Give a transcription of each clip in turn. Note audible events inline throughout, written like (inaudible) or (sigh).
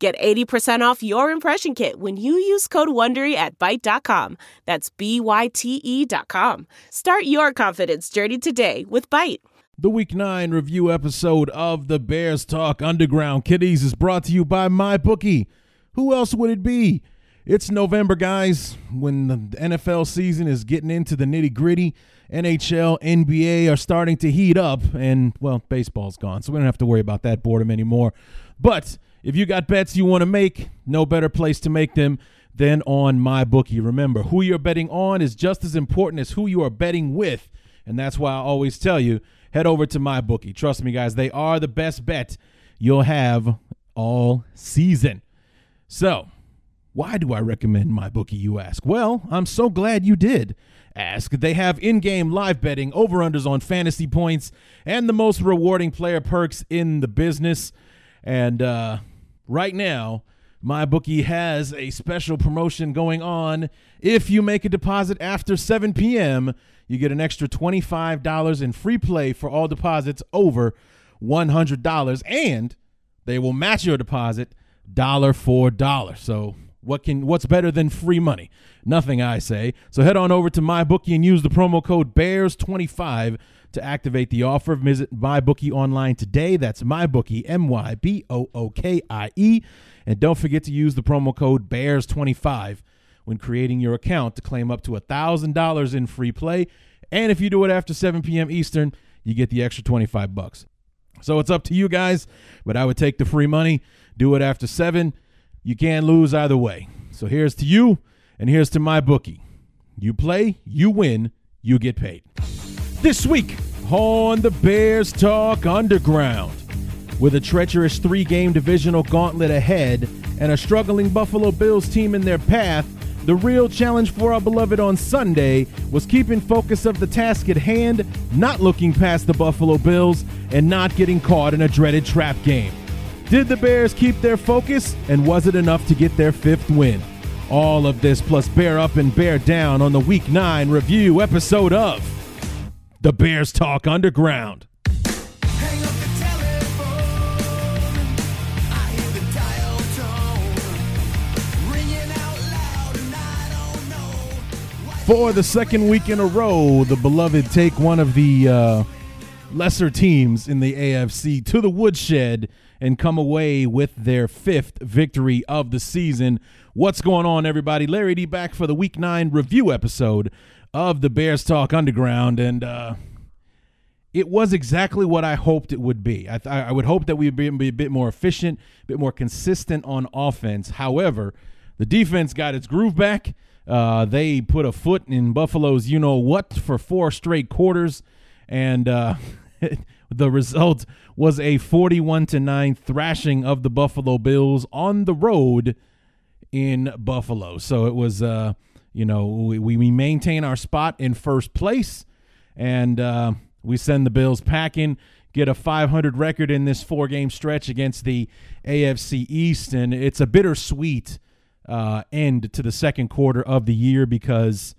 Get 80% off your impression kit when you use code WONDERY at Byte.com. That's B-Y-T-E dot com. Start your confidence journey today with Byte. The Week 9 review episode of the Bears Talk Underground Kitties is brought to you by MyBookie. Who else would it be? It's November, guys, when the NFL season is getting into the nitty gritty. NHL, NBA are starting to heat up, and, well, baseball's gone, so we don't have to worry about that boredom anymore. But if you got bets you want to make, no better place to make them than on MyBookie. Remember, who you're betting on is just as important as who you are betting with, and that's why I always tell you head over to MyBookie. Trust me, guys, they are the best bet you'll have all season. So, why do I recommend MyBookie, you ask? Well, I'm so glad you did ask. They have in game live betting, over unders on fantasy points, and the most rewarding player perks in the business. And uh, right now, MyBookie has a special promotion going on. If you make a deposit after 7 p.m., you get an extra $25 in free play for all deposits over $100, and they will match your deposit dollar for dollar. So what can what's better than free money? Nothing, I say. So head on over to MyBookie and use the promo code BEARS25 to activate the offer. Visit MyBookie online today. That's MyBookie, M Y B O O K I E. And don't forget to use the promo code BEARS25 when creating your account to claim up to $1,000 in free play. And if you do it after 7 p.m. Eastern, you get the extra 25 bucks. So it's up to you guys, but I would take the free money. Do it after 7. You can't lose either way. So here's to you, and here's to MyBookie. You play, you win, you get paid. This week on the Bears Talk Underground, with a treacherous three game divisional gauntlet ahead and a struggling Buffalo Bills team in their path, the real challenge for our beloved on Sunday was keeping focus of the task at hand, not looking past the Buffalo Bills, and not getting caught in a dreaded trap game. Did the Bears keep their focus, and was it enough to get their fifth win? All of this plus bear up and bear down on the Week 9 review episode of The Bears Talk Underground. Hang up the telephone. I hear the dial tone ringing out loud, and I don't know. For the second week in a row, the beloved take one of the uh, lesser teams in the AFC to the woodshed and come away with their fifth victory of the season. What's going on, everybody? Larry D back for the Week 9 review episode of the Bears Talk Underground. And uh, it was exactly what I hoped it would be. I, th- I would hope that we'd be, be a bit more efficient, a bit more consistent on offense. However, the defense got its groove back. Uh, they put a foot in Buffalo's you know what for four straight quarters, and uh, (laughs) the result was a 41 to 9 thrashing of the Buffalo Bills on the road in Buffalo. So it was, uh, you know, we, we maintain our spot in first place, and uh, we send the Bills packing. Get a 500 record in this four game stretch against the AFC East, and it's a bittersweet uh, end to the second quarter of the year because,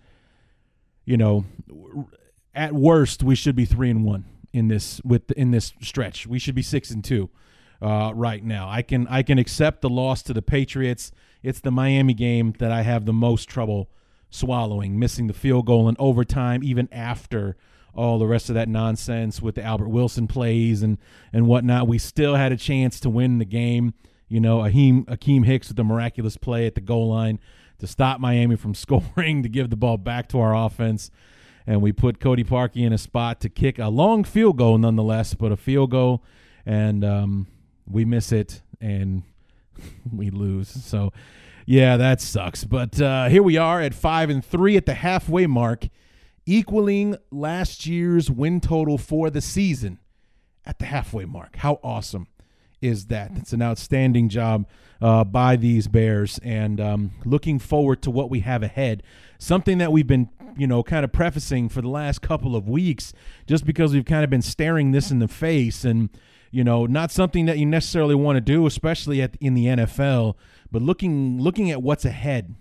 you know, at worst we should be three and one in this with in this stretch. We should be six and two uh, right now. I can I can accept the loss to the Patriots. It's the Miami game that I have the most trouble swallowing, missing the field goal in overtime, even after all the rest of that nonsense with the Albert Wilson plays and and whatnot. We still had a chance to win the game. You know, Akiem Akiem Hicks with the miraculous play at the goal line to stop Miami from (laughs) scoring, to give the ball back to our offense. And we put Cody Parkey in a spot to kick a long field goal, nonetheless, but a field goal, and um, we miss it and (laughs) we lose. So, yeah, that sucks. But uh, here we are at five and three at the halfway mark, equaling last year's win total for the season at the halfway mark. How awesome is that. It's an outstanding job uh, by these Bears, and um, looking forward to what we have ahead. Something that we've been, you know, kind of prefacing for the last couple of weeks, just because we've kind of been staring this in the face, and you know, not something that you necessarily want to do, especially at in the NFL. But looking looking at what's ahead,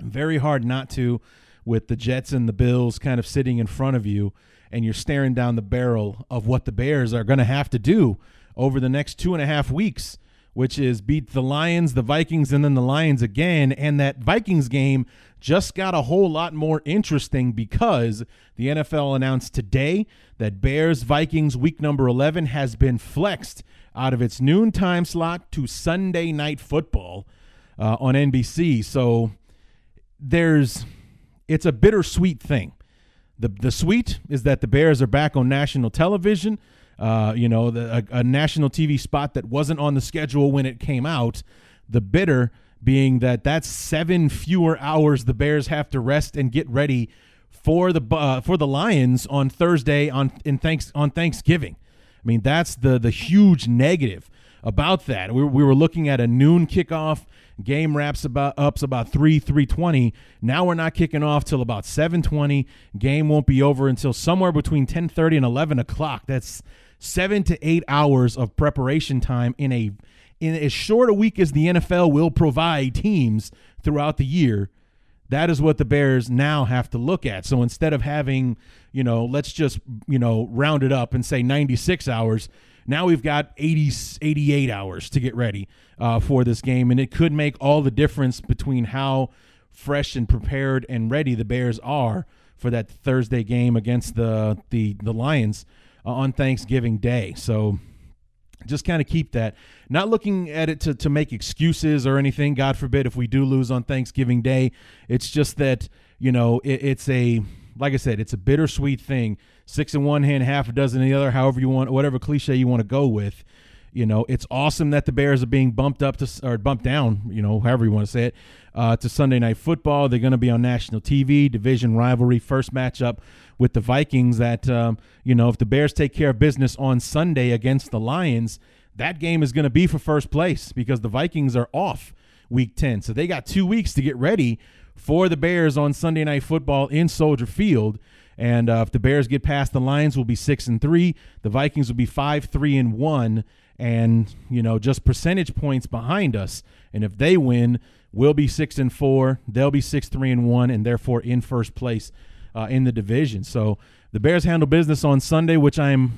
very hard not to, with the Jets and the Bills kind of sitting in front of you, and you're staring down the barrel of what the Bears are going to have to do over the next two and a half weeks, which is beat the Lions, the Vikings, and then the Lions again. And that Vikings game just got a whole lot more interesting because the NFL announced today that Bears Vikings week number 11 has been flexed out of its noon time slot to Sunday night football uh, on NBC. So there's it's a bittersweet thing. The the sweet is that the Bears are back on national television. Uh, you know, the, a, a national TV spot that wasn't on the schedule when it came out. The bitter being that that's seven fewer hours the Bears have to rest and get ready for the uh, for the Lions on Thursday on in thanks on Thanksgiving. I mean, that's the the huge negative about that. We, we were looking at a noon kickoff. Game wraps about ups about three three twenty. Now we're not kicking off till about seven twenty. Game won't be over until somewhere between ten thirty and eleven o'clock. That's seven to eight hours of preparation time in a in as short a week as the NFL will provide teams throughout the year. That is what the Bears now have to look at. So instead of having, you know, let's just, you know, round it up and say 96 hours, now we've got 80, 88 hours to get ready uh, for this game. And it could make all the difference between how fresh and prepared and ready the Bears are for that Thursday game against the, the, the Lions uh, on Thanksgiving Day. So just kind of keep that. Not looking at it to, to make excuses or anything. God forbid if we do lose on Thanksgiving Day. It's just that, you know, it, it's a, like I said, it's a bittersweet thing. Six in one hand, half a dozen in the other, however you want, whatever cliche you want to go with. You know, it's awesome that the Bears are being bumped up to or bumped down, you know, however you want to say it, uh, to Sunday Night Football. They're going to be on national TV, division rivalry, first matchup with the Vikings. That um, you know, if the Bears take care of business on Sunday against the Lions, that game is going to be for first place because the Vikings are off Week Ten, so they got two weeks to get ready for the Bears on Sunday Night Football in Soldier Field. And uh, if the Bears get past the Lions, will be six and three. The Vikings will be five, three, and one and you know just percentage points behind us. And if they win we'll be six and four they'll be six three and one and therefore in first place uh, in the division. So the bears handle business on sunday which i'm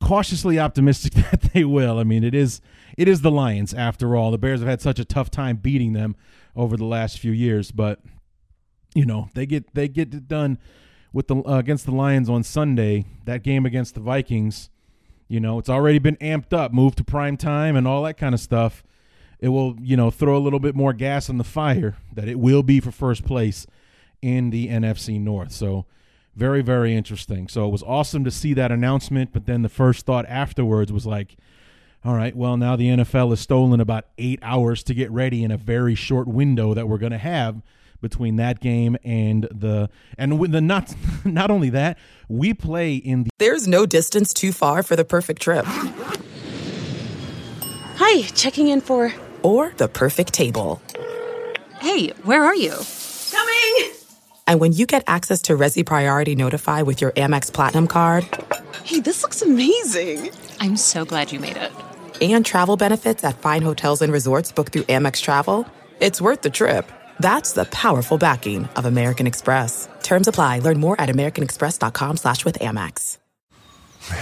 cautiously optimistic (laughs) that they will. I mean it is it is the lions after all. The bears have had such a tough time beating them over the last few years but you know they get they get it done with the uh, against the lions on sunday. That game against the vikings you know, it's already been amped up, moved to prime time and all that kind of stuff. It will, you know, throw a little bit more gas on the fire that it will be for first place in the NFC North. So, very, very interesting. So, it was awesome to see that announcement. But then the first thought afterwards was like, all right, well, now the NFL has stolen about eight hours to get ready in a very short window that we're going to have between that game and the and with the not (laughs) not only that we play in the There's no distance too far for the perfect trip. Hi, checking in for. Or the perfect table. Hey, where are you? Coming! And when you get access to Resy Priority Notify with your Amex Platinum card Hey, this looks amazing! I'm so glad you made it. and travel benefits at fine hotels and resorts booked through Amex Travel, it's worth the trip. That's the powerful backing of American Express. Terms apply. Learn more at americanexpress.com slash with Amex.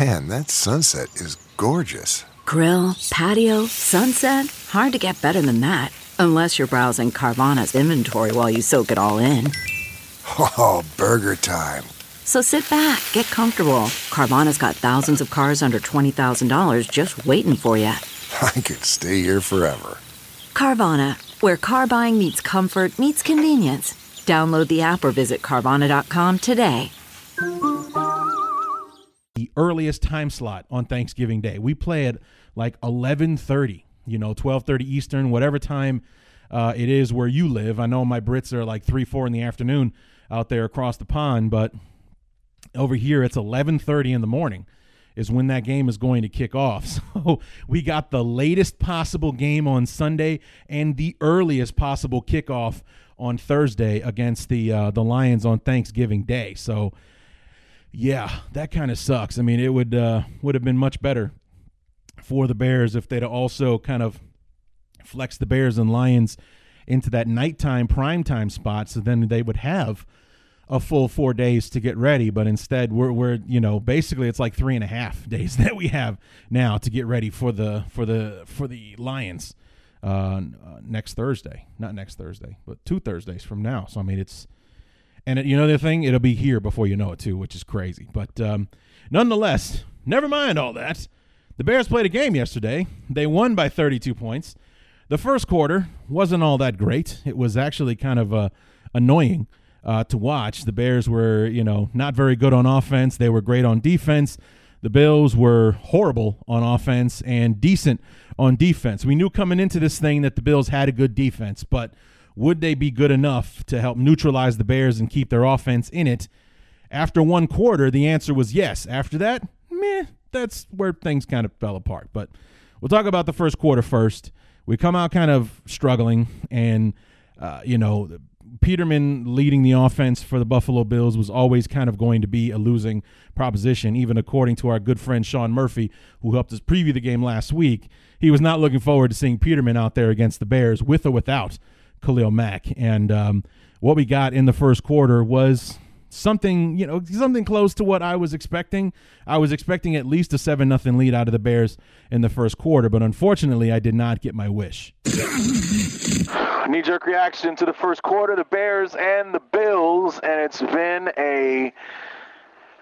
Man, that sunset is gorgeous. Grill, patio, sunset. Hard to get better than that. Unless you're browsing Carvana's inventory while you soak it all in. Oh, burger time. So sit back, get comfortable. Carvana's got thousands of cars under $20,000 just waiting for you. (laughs) I could stay here forever. Carvana, where car buying meets comfort, meets convenience. Download the app or visit Carvana.com today. the earliest time slot on Thanksgiving Day. We play at like 11:30, you know, 12:30 Eastern, whatever time uh, it is where you live. I know my Brits are like 3 4 in the afternoon out there across the pond, but over here it's 11:30 in the morning is when that game is going to kick off. (laughs) So we got the latest possible game on Sunday and the earliest possible kickoff on Thursday against the uh, the Lions on Thanksgiving Day. So yeah, that kind of sucks. I mean, it would uh, would have been much better for the Bears if they'd also kind of flexed the Bears and Lions into that nighttime primetime spot, so then they would have a full four days to get ready. But instead, we're we're you know basically it's like three and a half (laughs) days that we have now to get ready for the for the for the Lions uh, uh, next Thursday, not next Thursday, but two Thursdays from now. So I mean it's and it, you know the thing, it'll be here before you know it too, which is crazy. But um, nonetheless, never mind all that. The Bears played a game yesterday. They won by 32 points. The first quarter wasn't all that great. It was actually kind of uh, annoying uh, to watch. The Bears were, you know, not very good on offense. They were great on defense. The Bills were horrible on offense and decent on defense. We knew coming into this thing that the Bills had a good defense, but would they be good enough to help neutralize the Bears and keep their offense in it? After one quarter, the answer was yes. After that, meh, that's where things kind of fell apart. But we'll talk about the first quarter first. We come out kind of struggling, and, uh, you know, Peterman leading the offense for the Buffalo Bills was always kind of going to be a losing proposition, even according to our good friend Sean Murphy, who helped us preview the game last week. He was not looking forward to seeing Peterman out there against the Bears with or without Khalil Mack. And um, what we got in the first quarter was something, you know, something close to what I was expecting. I was expecting at least a 7 nothing lead out of the Bears in the first quarter, but unfortunately, I did not get my wish. Knee jerk reaction to the first quarter, the Bears and the Bills, and it's been a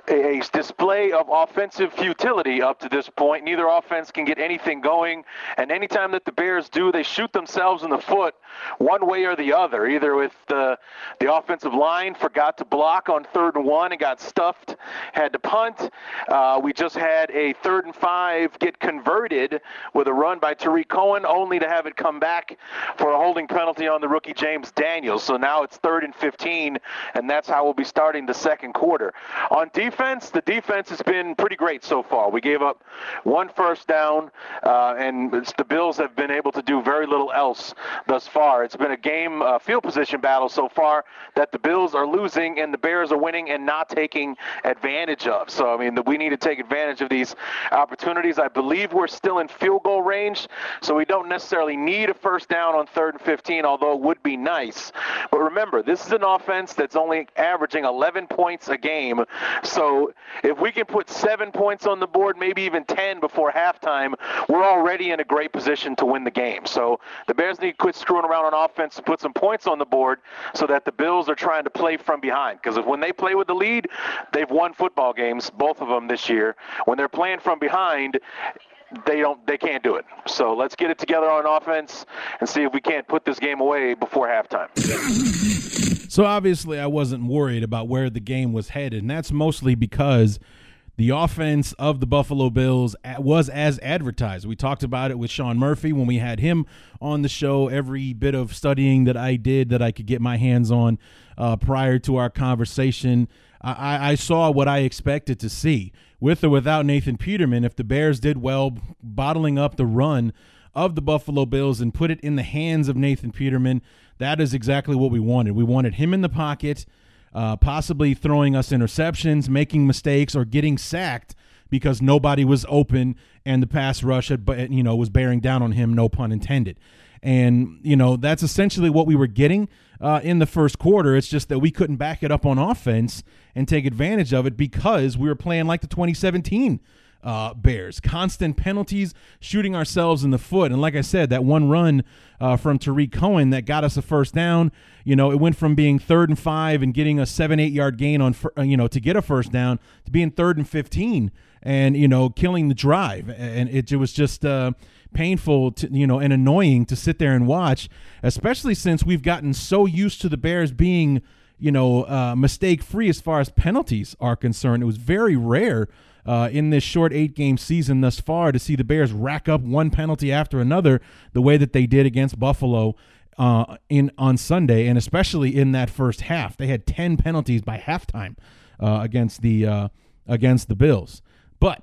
a, display of offensive futility up to this point. Neither offense can get anything going, and anytime that the Bears do, they shoot themselves in the foot one way or the other. Either with the the offensive line forgot to block on third and one and got stuffed, had to punt. Uh, we just had a third and five get converted with a run by Tarik Cohen, only to have it come back for a holding penalty on the rookie James Daniels. So now it's third and 15, and that's how we'll be starting the second quarter. On defense, the defense has been pretty great so far. We gave up one first down, uh, and the Bills have been able to do very little else thus far. It's been a game uh, field position battle so far that the Bills are losing and the Bears are winning and not taking advantage of. So, I mean, we need to take advantage of these opportunities. I believe we're still in field goal range, so we don't necessarily need a first down on third and 15, although it would be nice. But remember, this is an offense that's only averaging 11 points a game. So if we can put seven points on the board, maybe even 10 before halftime, we're already in a great position to win the game. So the Bears need to quit screwing around on offense and put some points on the board so that the Bills are trying to play from behind. Because when they play with the lead, they've won football games, both of them this year. When they're playing from behind, they don't they can't do it. So let's get it together on offense and see if we can't put this game away before halftime. (laughs) So obviously, I wasn't worried about where the game was headed, and that's mostly because the offense of the Buffalo Bills was as advertised. We talked about it with Sean Murphy when we had him on the show. Every bit of studying that I did that I could get my hands on uh, prior to our conversation, I, I- I saw what I expected to see. With or without Nathan Peterman, if the Bears did well bottling up the run of the Buffalo Bills and put it in the hands of Nathan Peterman, that is exactly what we wanted. We wanted him in the pocket, uh, possibly throwing us interceptions, making mistakes, or getting sacked because nobody was open and the pass rush had, you know, was bearing down on him. No pun intended. And you know that's essentially what we were getting uh, in the first quarter. It's just that we couldn't back it up on offense and take advantage of it because we were playing like the 2017 uh, Bears. Constant penalties, shooting ourselves in the foot. And like I said, that one run uh, from Tarik Cohen that got us a first down, you know, it went from being third and five and getting a seven, eight yard gain on, uh, you know, to get a first down to being third and 15 and, you know, killing the drive. And it, it was just, uh, painful to you know and annoying to sit there and watch especially since we've gotten so used to the bears being you know uh, mistake free as far as penalties are concerned it was very rare uh, in this short eight game season thus far to see the bears rack up one penalty after another the way that they did against buffalo uh, in on sunday and especially in that first half. They had 10 penalties by halftime uh, against the uh, against the bills. But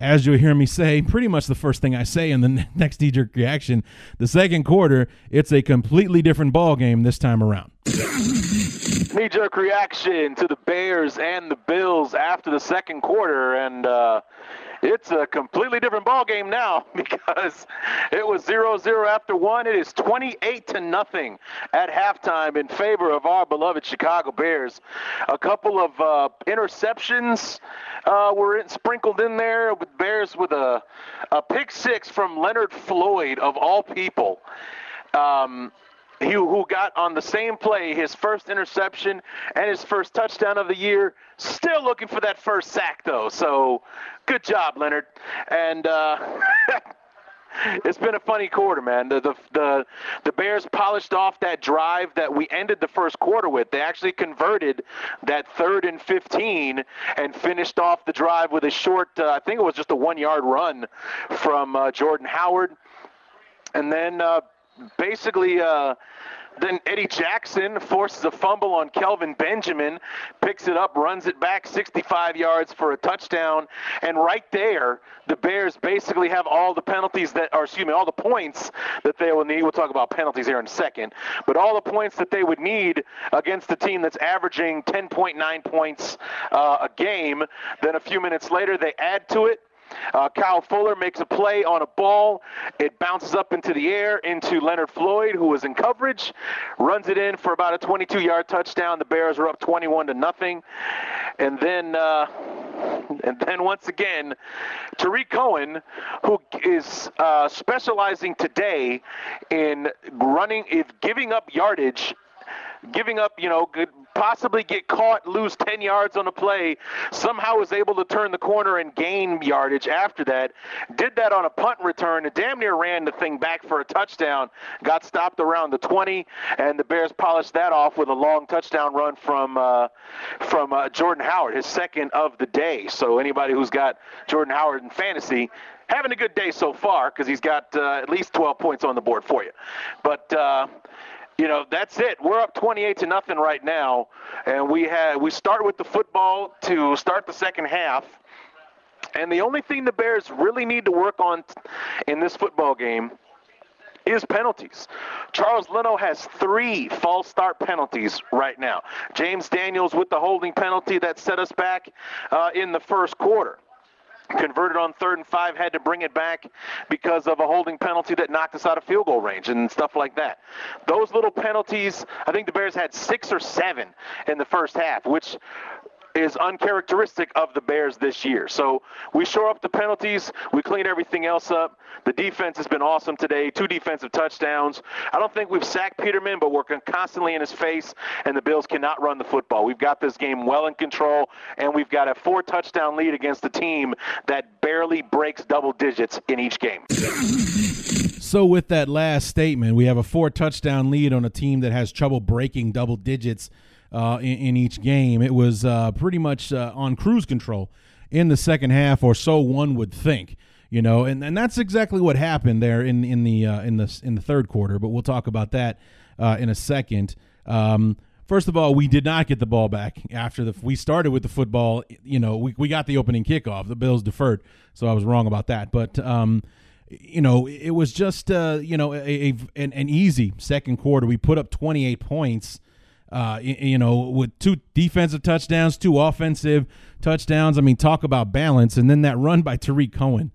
as you'll hear me say, pretty much the first thing I say in the (laughs) next knee jerk reaction. The second quarter, it's a completely different ball game this time around. Knee jerk reaction to the Bears and the Bills after the second quarter, and uh, it's a completely different ball game now (laughs) because it was 0-0 after one. It is 28 to nothing at halftime in favor of our beloved Chicago Bears. A couple of uh, interceptions uh, were in, sprinkled in there with Bears with a a pick six from Leonard Floyd of all people. Um, who got on the same play his first interception and his first touchdown of the year. Still looking for that first sack, though. So good job, Leonard. And uh, (laughs) it's been a funny quarter, man. The, the the the Bears polished off that drive that we ended the first quarter with. They actually converted that third and 15 and finished off the drive with a short. Uh, I think it was just a one-yard run from uh, Jordan Howard, and then. Basically uh, then Eddie Jackson forces a fumble on Kelvin Benjamin, picks it up, runs it back 65 yards for a touchdown, and right there, the Bears basically have all the penalties that, or excuse me, all the points that they will need. We'll talk about penalties here in a second, but all the points that they would need against a team that's averaging 10.9 points uh, a game. Then a few minutes later, they add to it. Uh, Kyle Fuller makes a play on a ball. It bounces up into the air into Leonard Floyd, who was in coverage, runs it in for about a 22-yard touchdown. The Bears are up 21 to nothing, and then. Uh, and then once again, Tarik Cohen, who is uh, specializing today in running, if giving up yardage giving up, you know, could possibly get caught, lose 10 yards on a play, somehow was able to turn the corner and gain yardage after that. Did that on a punt return and damn near ran the thing back for a touchdown. Got stopped around the 20, and the Bears polished that off with a long touchdown run from uh, from uh, Jordan Howard, his second of the day. So anybody who's got Jordan Howard in fantasy, having a good day so far because he's got uh, at least 12 points on the board for you. But uh, you know that's it. We're up 28 to nothing right now, and we had we start with the football to start the second half. And the only thing the Bears really need to work on in this football game is penalties. Charles Leno has three false start penalties right now. James Daniels with the holding penalty that set us back uh, in the first quarter converted on third and five, had to bring it back because of a holding penalty that knocked us out of field goal range and stuff like that. Those little penalties, I think the Bears had six or seven in the first half, which is uncharacteristic of the Bears this year. So we shore up the penalties, we clean everything else up. The defense has been awesome today, two defensive touchdowns. I don't think we've sacked Peterman, but we're constantly in his face, and the Bills cannot run the football. We've got this game well in control, and we've got a four touchdown lead against a team that barely breaks double digits in each game. So, with that last statement, we have a four touchdown lead on a team that has trouble breaking double digits uh, in, in, each game. It was uh, pretty much uh, on cruise control in the second half, or so one would think. You know, and, and that's exactly what happened there in in the uh, in the in the third quarter. But we'll talk about that uh, in a second. Um, First of all, we did not get the ball back after the we started with the football. You know, we, we got the opening kickoff. The Bills deferred, so I was wrong about that. But um, you know, it was just uh, you know a, a an, an, easy second quarter. We put up 28 points. Uh, you know, with two defensive touchdowns, two offensive touchdowns. I mean, talk about balance. And then that run by Tarik Cohen.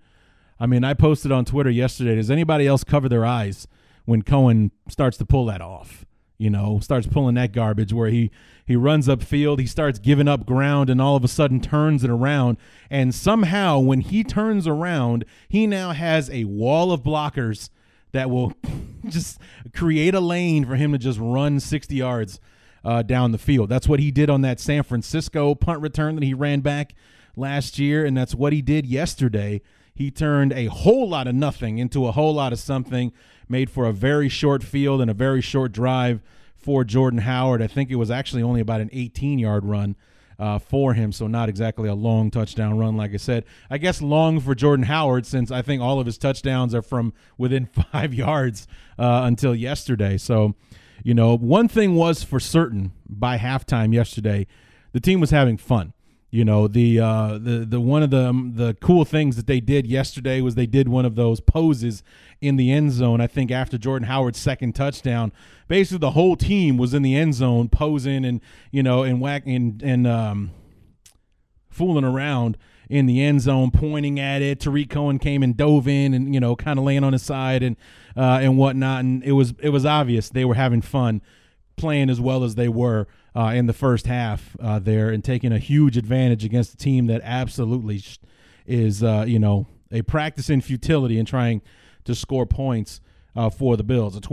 I mean, I posted on Twitter yesterday. Does anybody else cover their eyes when Cohen starts to pull that off? You know, starts pulling that garbage where he he runs upfield, he starts giving up ground, and all of a sudden turns it around. And somehow, when he turns around, he now has a wall of blockers that will (laughs) just create a lane for him to just run 60 yards uh, down the field. That's what he did on that San Francisco punt return that he ran back last year, and that's what he did yesterday. He turned a whole lot of nothing into a whole lot of something, made for a very short field and a very short drive for Jordan Howard. I think it was actually only about an 18 yard run uh, for him, so not exactly a long touchdown run, like I said. I guess long for Jordan Howard since I think all of his touchdowns are from within (laughs) five yards uh, until yesterday. So, you know, one thing was for certain by halftime yesterday, the team was having fun You know the uh, the the one of the um, the cool things that they did yesterday was they did one of those poses in the end zone. I think after Jordan Howard's second touchdown, basically the whole team was in the end zone posing and you know and whacking and um, fooling around in the end zone, pointing at it. Tarik Cohen came and dove in, and you know, kind of laying on his side and uh, and whatnot. And it was it was obvious they were having fun, playing as well as they were uh, in the first half uh, there, and taking a huge advantage against a team that absolutely is uh, you know a practice in futility and trying to score points uh, for the Bills.